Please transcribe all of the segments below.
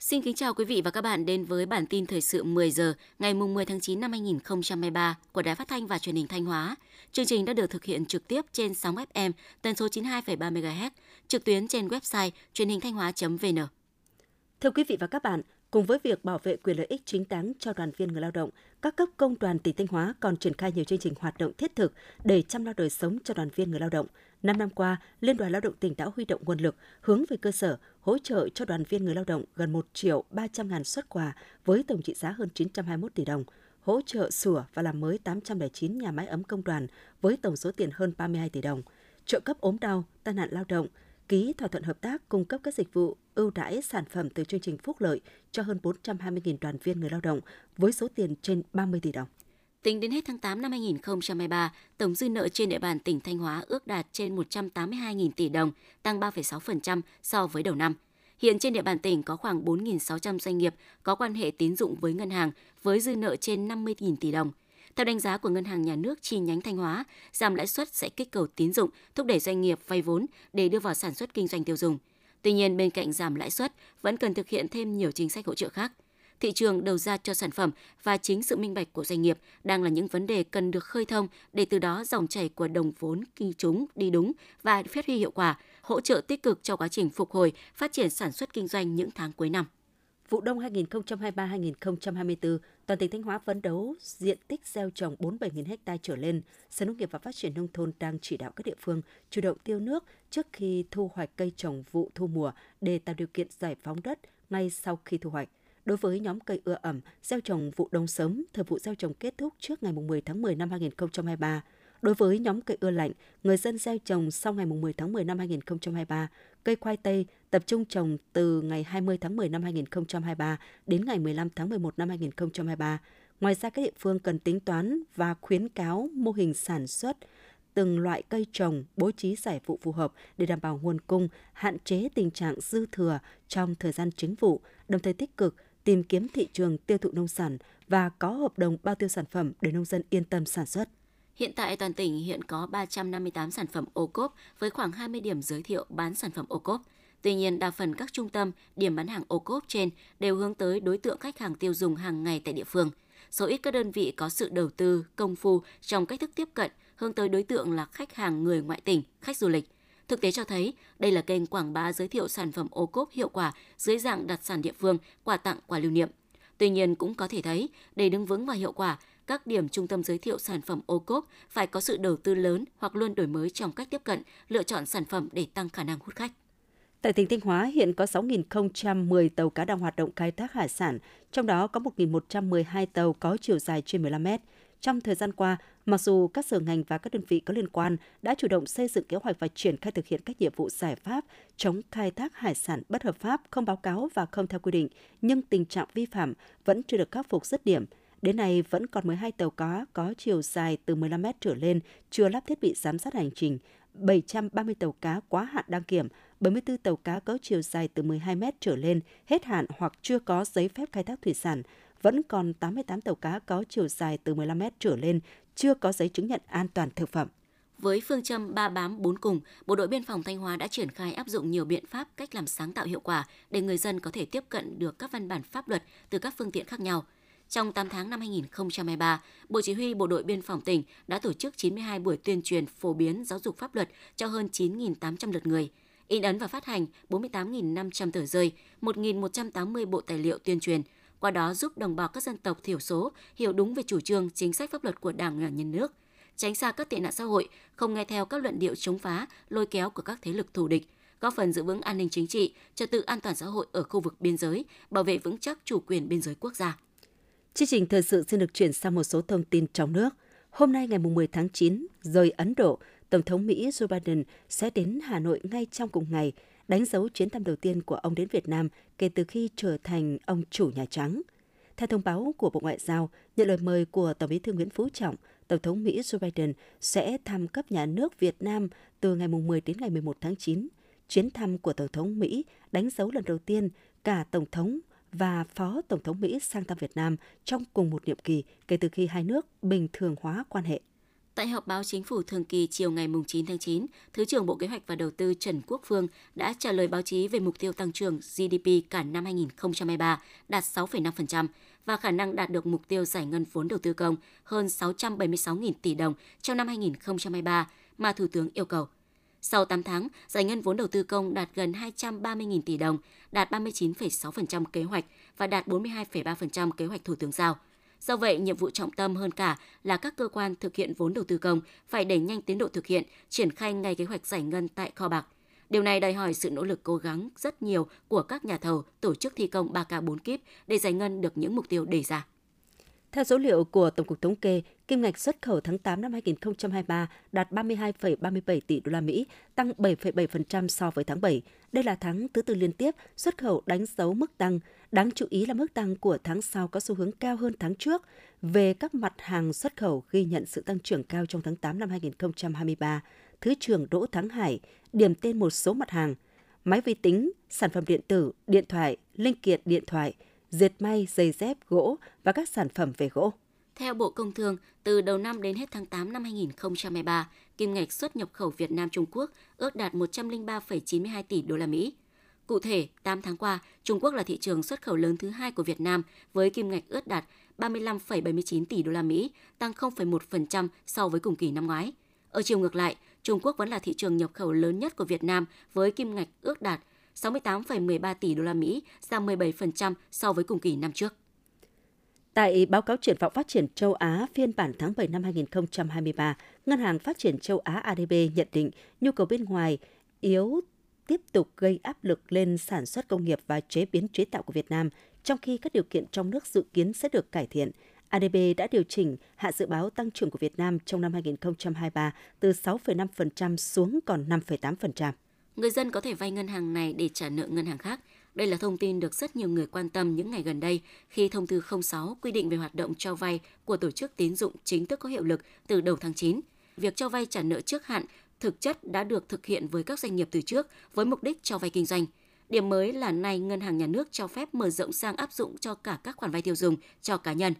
Xin kính chào quý vị và các bạn đến với bản tin thời sự 10 giờ ngày 10 tháng 9 năm 2023 của Đài Phát thanh và Truyền hình Thanh Hóa. Chương trình đã được thực hiện trực tiếp trên sóng FM tần số 92,3 MHz, trực tuyến trên website truyền hình thanh hóa.vn. Thưa quý vị và các bạn, cùng với việc bảo vệ quyền lợi ích chính đáng cho đoàn viên người lao động, các cấp công đoàn tỉnh Thanh Hóa còn triển khai nhiều chương trình hoạt động thiết thực để chăm lo đời sống cho đoàn viên người lao động – 5 năm qua, Liên đoàn Lao động tỉnh đã huy động nguồn lực hướng về cơ sở, hỗ trợ cho đoàn viên người lao động gần 1 triệu 300 ngàn xuất quà với tổng trị giá hơn 921 tỷ đồng, hỗ trợ sửa và làm mới 809 nhà máy ấm công đoàn với tổng số tiền hơn 32 tỷ đồng, trợ cấp ốm đau, tai nạn lao động, ký thỏa thuận hợp tác cung cấp các dịch vụ ưu đãi sản phẩm từ chương trình phúc lợi cho hơn 420.000 đoàn viên người lao động với số tiền trên 30 tỷ đồng. Tính đến hết tháng 8 năm 2023, tổng dư nợ trên địa bàn tỉnh Thanh Hóa ước đạt trên 182.000 tỷ đồng, tăng 3,6% so với đầu năm. Hiện trên địa bàn tỉnh có khoảng 4.600 doanh nghiệp có quan hệ tín dụng với ngân hàng với dư nợ trên 50.000 tỷ đồng. Theo đánh giá của Ngân hàng Nhà nước chi nhánh Thanh Hóa, giảm lãi suất sẽ kích cầu tín dụng, thúc đẩy doanh nghiệp vay vốn để đưa vào sản xuất kinh doanh tiêu dùng. Tuy nhiên, bên cạnh giảm lãi suất, vẫn cần thực hiện thêm nhiều chính sách hỗ trợ khác – thị trường đầu ra cho sản phẩm và chính sự minh bạch của doanh nghiệp đang là những vấn đề cần được khơi thông để từ đó dòng chảy của đồng vốn kinh chúng đi đúng và phát huy hiệu quả, hỗ trợ tích cực cho quá trình phục hồi, phát triển sản xuất kinh doanh những tháng cuối năm. Vụ đông 2023-2024, toàn tỉnh Thanh Hóa phấn đấu diện tích gieo trồng 47.000 ha trở lên. Sở Nông nghiệp và Phát triển Nông thôn đang chỉ đạo các địa phương chủ động tiêu nước trước khi thu hoạch cây trồng vụ thu mùa để tạo điều kiện giải phóng đất ngay sau khi thu hoạch. Đối với nhóm cây ưa ẩm, gieo trồng vụ đông sớm, thời vụ gieo trồng kết thúc trước ngày 10 tháng 10 năm 2023. Đối với nhóm cây ưa lạnh, người dân gieo trồng sau ngày 10 tháng 10 năm 2023, cây khoai tây tập trung trồng từ ngày 20 tháng 10 năm 2023 đến ngày 15 tháng 11 năm 2023. Ngoài ra, các địa phương cần tính toán và khuyến cáo mô hình sản xuất từng loại cây trồng bố trí giải vụ phù hợp để đảm bảo nguồn cung, hạn chế tình trạng dư thừa trong thời gian chính vụ, đồng thời tích cực tìm kiếm thị trường tiêu thụ nông sản và có hợp đồng bao tiêu sản phẩm để nông dân yên tâm sản xuất. Hiện tại toàn tỉnh hiện có 358 sản phẩm ô cốp với khoảng 20 điểm giới thiệu bán sản phẩm ô cốp. Tuy nhiên, đa phần các trung tâm, điểm bán hàng ô cốp trên đều hướng tới đối tượng khách hàng tiêu dùng hàng ngày tại địa phương. Số ít các đơn vị có sự đầu tư, công phu trong cách thức tiếp cận, hướng tới đối tượng là khách hàng người ngoại tỉnh, khách du lịch. Thực tế cho thấy, đây là kênh quảng bá giới thiệu sản phẩm ô cốp hiệu quả dưới dạng đặt sản địa phương, quà tặng, quà lưu niệm. Tuy nhiên cũng có thể thấy, để đứng vững và hiệu quả, các điểm trung tâm giới thiệu sản phẩm ô cốp phải có sự đầu tư lớn hoặc luôn đổi mới trong cách tiếp cận, lựa chọn sản phẩm để tăng khả năng hút khách. Tại tỉnh Thanh Hóa hiện có 6.010 tàu cá đang hoạt động khai thác hải sản, trong đó có 1.112 tàu có chiều dài trên 15 mét. Trong thời gian qua, mặc dù các sở ngành và các đơn vị có liên quan đã chủ động xây dựng kế hoạch và triển khai thực hiện các nhiệm vụ giải pháp chống khai thác hải sản bất hợp pháp, không báo cáo và không theo quy định, nhưng tình trạng vi phạm vẫn chưa được khắc phục dứt điểm. Đến nay vẫn còn 12 tàu cá có chiều dài từ 15 mét trở lên chưa lắp thiết bị giám sát hành trình, 730 tàu cá quá hạn đăng kiểm, 74 tàu cá có chiều dài từ 12 mét trở lên hết hạn hoặc chưa có giấy phép khai thác thủy sản, vẫn còn 88 tàu cá có chiều dài từ 15 mét trở lên chưa có giấy chứng nhận an toàn thực phẩm. Với phương châm ba bám bốn cùng, Bộ đội Biên phòng Thanh Hóa đã triển khai áp dụng nhiều biện pháp cách làm sáng tạo hiệu quả để người dân có thể tiếp cận được các văn bản pháp luật từ các phương tiện khác nhau. Trong 8 tháng năm 2023, Bộ Chỉ huy Bộ đội Biên phòng tỉnh đã tổ chức 92 buổi tuyên truyền phổ biến giáo dục pháp luật cho hơn 9.800 lượt người, in ấn và phát hành 48.500 tờ rơi, 1.180 bộ tài liệu tuyên truyền – qua đó giúp đồng bào các dân tộc thiểu số hiểu đúng về chủ trương, chính sách pháp luật của Đảng và Nhân nước, tránh xa các tệ nạn xã hội, không nghe theo các luận điệu chống phá, lôi kéo của các thế lực thù địch, góp phần giữ vững an ninh chính trị, trật tự an toàn xã hội ở khu vực biên giới, bảo vệ vững chắc chủ quyền biên giới quốc gia. Chương trình thời sự xin được chuyển sang một số thông tin trong nước. Hôm nay ngày 10 tháng 9, rời Ấn Độ, Tổng thống Mỹ Joe Biden sẽ đến Hà Nội ngay trong cùng ngày đánh dấu chuyến thăm đầu tiên của ông đến Việt Nam kể từ khi trở thành ông chủ Nhà Trắng. Theo thông báo của Bộ Ngoại giao, nhận lời mời của Tổng bí thư Nguyễn Phú Trọng, Tổng thống Mỹ Joe Biden sẽ thăm cấp nhà nước Việt Nam từ ngày 10 đến ngày 11 tháng 9. Chuyến thăm của Tổng thống Mỹ đánh dấu lần đầu tiên cả Tổng thống và Phó Tổng thống Mỹ sang thăm Việt Nam trong cùng một nhiệm kỳ kể từ khi hai nước bình thường hóa quan hệ. Tại họp báo chính phủ thường kỳ chiều ngày 9 tháng 9, Thứ trưởng Bộ Kế hoạch và Đầu tư Trần Quốc Phương đã trả lời báo chí về mục tiêu tăng trưởng GDP cả năm 2023 đạt 6,5% và khả năng đạt được mục tiêu giải ngân vốn đầu tư công hơn 676.000 tỷ đồng trong năm 2023 mà Thủ tướng yêu cầu. Sau 8 tháng, giải ngân vốn đầu tư công đạt gần 230.000 tỷ đồng, đạt 39,6% kế hoạch và đạt 42,3% kế hoạch Thủ tướng giao. Do vậy, nhiệm vụ trọng tâm hơn cả là các cơ quan thực hiện vốn đầu tư công phải đẩy nhanh tiến độ thực hiện, triển khai ngay kế hoạch giải ngân tại kho bạc. Điều này đòi hỏi sự nỗ lực cố gắng rất nhiều của các nhà thầu tổ chức thi công 3K 4 kíp để giải ngân được những mục tiêu đề ra. Theo số liệu của Tổng cục Thống kê, kim ngạch xuất khẩu tháng 8 năm 2023 đạt 32,37 tỷ đô la Mỹ, tăng 7,7% so với tháng 7. Đây là tháng thứ tư liên tiếp xuất khẩu đánh dấu mức tăng. Đáng chú ý là mức tăng của tháng sau có xu hướng cao hơn tháng trước. Về các mặt hàng xuất khẩu ghi nhận sự tăng trưởng cao trong tháng 8 năm 2023, Thứ trưởng Đỗ Thắng Hải điểm tên một số mặt hàng máy vi tính, sản phẩm điện tử, điện thoại, linh kiện điện thoại, dệt may, giày dép, gỗ và các sản phẩm về gỗ. Theo Bộ Công Thương, từ đầu năm đến hết tháng 8 năm 2023, kim ngạch xuất nhập khẩu Việt Nam Trung Quốc ước đạt 103,92 tỷ đô la Mỹ. Cụ thể, 8 tháng qua, Trung Quốc là thị trường xuất khẩu lớn thứ hai của Việt Nam với kim ngạch ước đạt 35,79 tỷ đô la Mỹ, tăng 0,1% so với cùng kỳ năm ngoái. Ở chiều ngược lại, Trung Quốc vẫn là thị trường nhập khẩu lớn nhất của Việt Nam với kim ngạch ước đạt 68,13 tỷ đô la Mỹ, giảm 17% so với cùng kỳ năm trước. Tại báo cáo triển vọng phát triển châu Á phiên bản tháng 7 năm 2023, Ngân hàng Phát triển châu Á ADB nhận định nhu cầu bên ngoài yếu tiếp tục gây áp lực lên sản xuất công nghiệp và chế biến chế tạo của Việt Nam, trong khi các điều kiện trong nước dự kiến sẽ được cải thiện. ADB đã điều chỉnh hạ dự báo tăng trưởng của Việt Nam trong năm 2023 từ 6,5% xuống còn 5,8%. Người dân có thể vay ngân hàng này để trả nợ ngân hàng khác. Đây là thông tin được rất nhiều người quan tâm những ngày gần đây khi thông tư 06 quy định về hoạt động cho vay của tổ chức tín dụng chính thức có hiệu lực từ đầu tháng 9. Việc cho vay trả nợ trước hạn thực chất đã được thực hiện với các doanh nghiệp từ trước với mục đích cho vay kinh doanh. Điểm mới là nay ngân hàng nhà nước cho phép mở rộng sang áp dụng cho cả các khoản vay tiêu dùng cho cá nhân.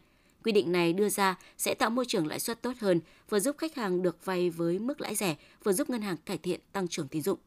Quy định này đưa ra sẽ tạo môi trường lãi suất tốt hơn, vừa giúp khách hàng được vay với mức lãi rẻ, vừa giúp ngân hàng cải thiện tăng trưởng tín dụng.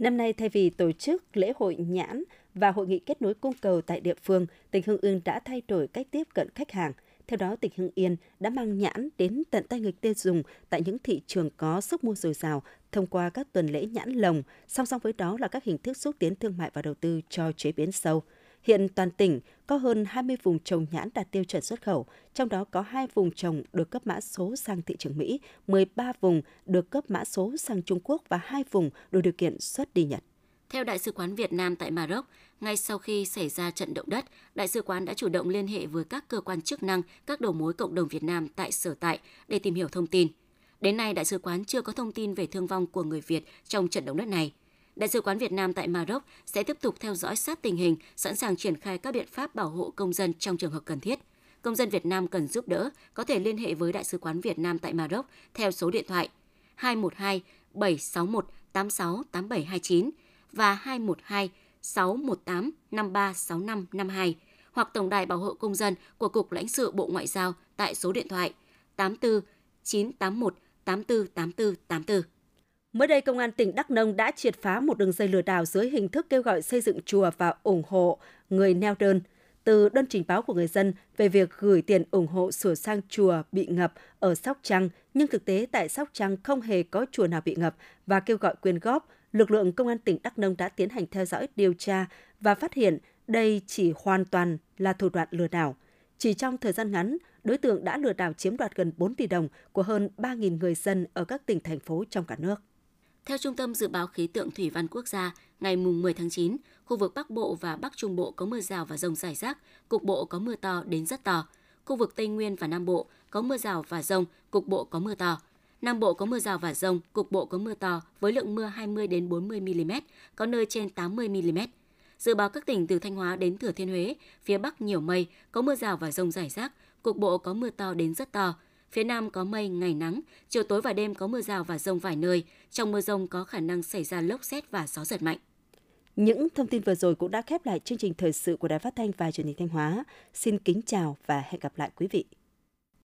Năm nay thay vì tổ chức lễ hội nhãn và hội nghị kết nối cung cầu tại địa phương, tỉnh Hưng Yên đã thay đổi cách tiếp cận khách hàng. Theo đó, tỉnh Hưng Yên đã mang nhãn đến tận tay người tiêu dùng tại những thị trường có sức mua dồi dào thông qua các tuần lễ nhãn lồng, song song với đó là các hình thức xúc tiến thương mại và đầu tư cho chế biến sâu. Hiện toàn tỉnh có hơn 20 vùng trồng nhãn đạt tiêu chuẩn xuất khẩu, trong đó có 2 vùng trồng được cấp mã số sang thị trường Mỹ, 13 vùng được cấp mã số sang Trung Quốc và 2 vùng đủ điều kiện xuất đi Nhật. Theo Đại sứ quán Việt Nam tại Maroc, ngay sau khi xảy ra trận động đất, Đại sứ quán đã chủ động liên hệ với các cơ quan chức năng, các đầu mối cộng đồng Việt Nam tại sở tại để tìm hiểu thông tin. Đến nay, Đại sứ quán chưa có thông tin về thương vong của người Việt trong trận động đất này. Đại sứ quán Việt Nam tại Maroc sẽ tiếp tục theo dõi sát tình hình, sẵn sàng triển khai các biện pháp bảo hộ công dân trong trường hợp cần thiết. Công dân Việt Nam cần giúp đỡ có thể liên hệ với Đại sứ quán Việt Nam tại Maroc theo số điện thoại 212 761 86 8729 và 212 618 536552 hoặc Tổng đài Bảo hộ Công dân của Cục lãnh sự Bộ Ngoại giao tại số điện thoại 84 981 848484. Mới đây, Công an tỉnh Đắk Nông đã triệt phá một đường dây lừa đảo dưới hình thức kêu gọi xây dựng chùa và ủng hộ người neo đơn. Từ đơn trình báo của người dân về việc gửi tiền ủng hộ sửa sang chùa bị ngập ở Sóc Trăng, nhưng thực tế tại Sóc Trăng không hề có chùa nào bị ngập và kêu gọi quyên góp, lực lượng Công an tỉnh Đắk Nông đã tiến hành theo dõi điều tra và phát hiện đây chỉ hoàn toàn là thủ đoạn lừa đảo. Chỉ trong thời gian ngắn, đối tượng đã lừa đảo chiếm đoạt gần 4 tỷ đồng của hơn 3.000 người dân ở các tỉnh, thành phố trong cả nước. Theo Trung tâm Dự báo Khí tượng Thủy văn Quốc gia, ngày 10 tháng 9, khu vực Bắc Bộ và Bắc Trung Bộ có mưa rào và rông rải rác, cục bộ có mưa to đến rất to. Khu vực Tây Nguyên và Nam Bộ có mưa rào và rông, cục bộ có mưa to. Nam Bộ có mưa rào và rông, cục bộ có mưa to với lượng mưa 20 đến 40 mm, có nơi trên 80 mm. Dự báo các tỉnh từ Thanh Hóa đến Thừa Thiên Huế, phía Bắc nhiều mây, có mưa rào và rông rải rác, cục bộ có mưa to đến rất to, Phía Nam có mây, ngày nắng, chiều tối và đêm có mưa rào và rông vài nơi. Trong mưa rông có khả năng xảy ra lốc xét và gió giật mạnh. Những thông tin vừa rồi cũng đã khép lại chương trình thời sự của Đài Phát thanh và Truyền hình Thanh Hóa. Xin kính chào và hẹn gặp lại quý vị.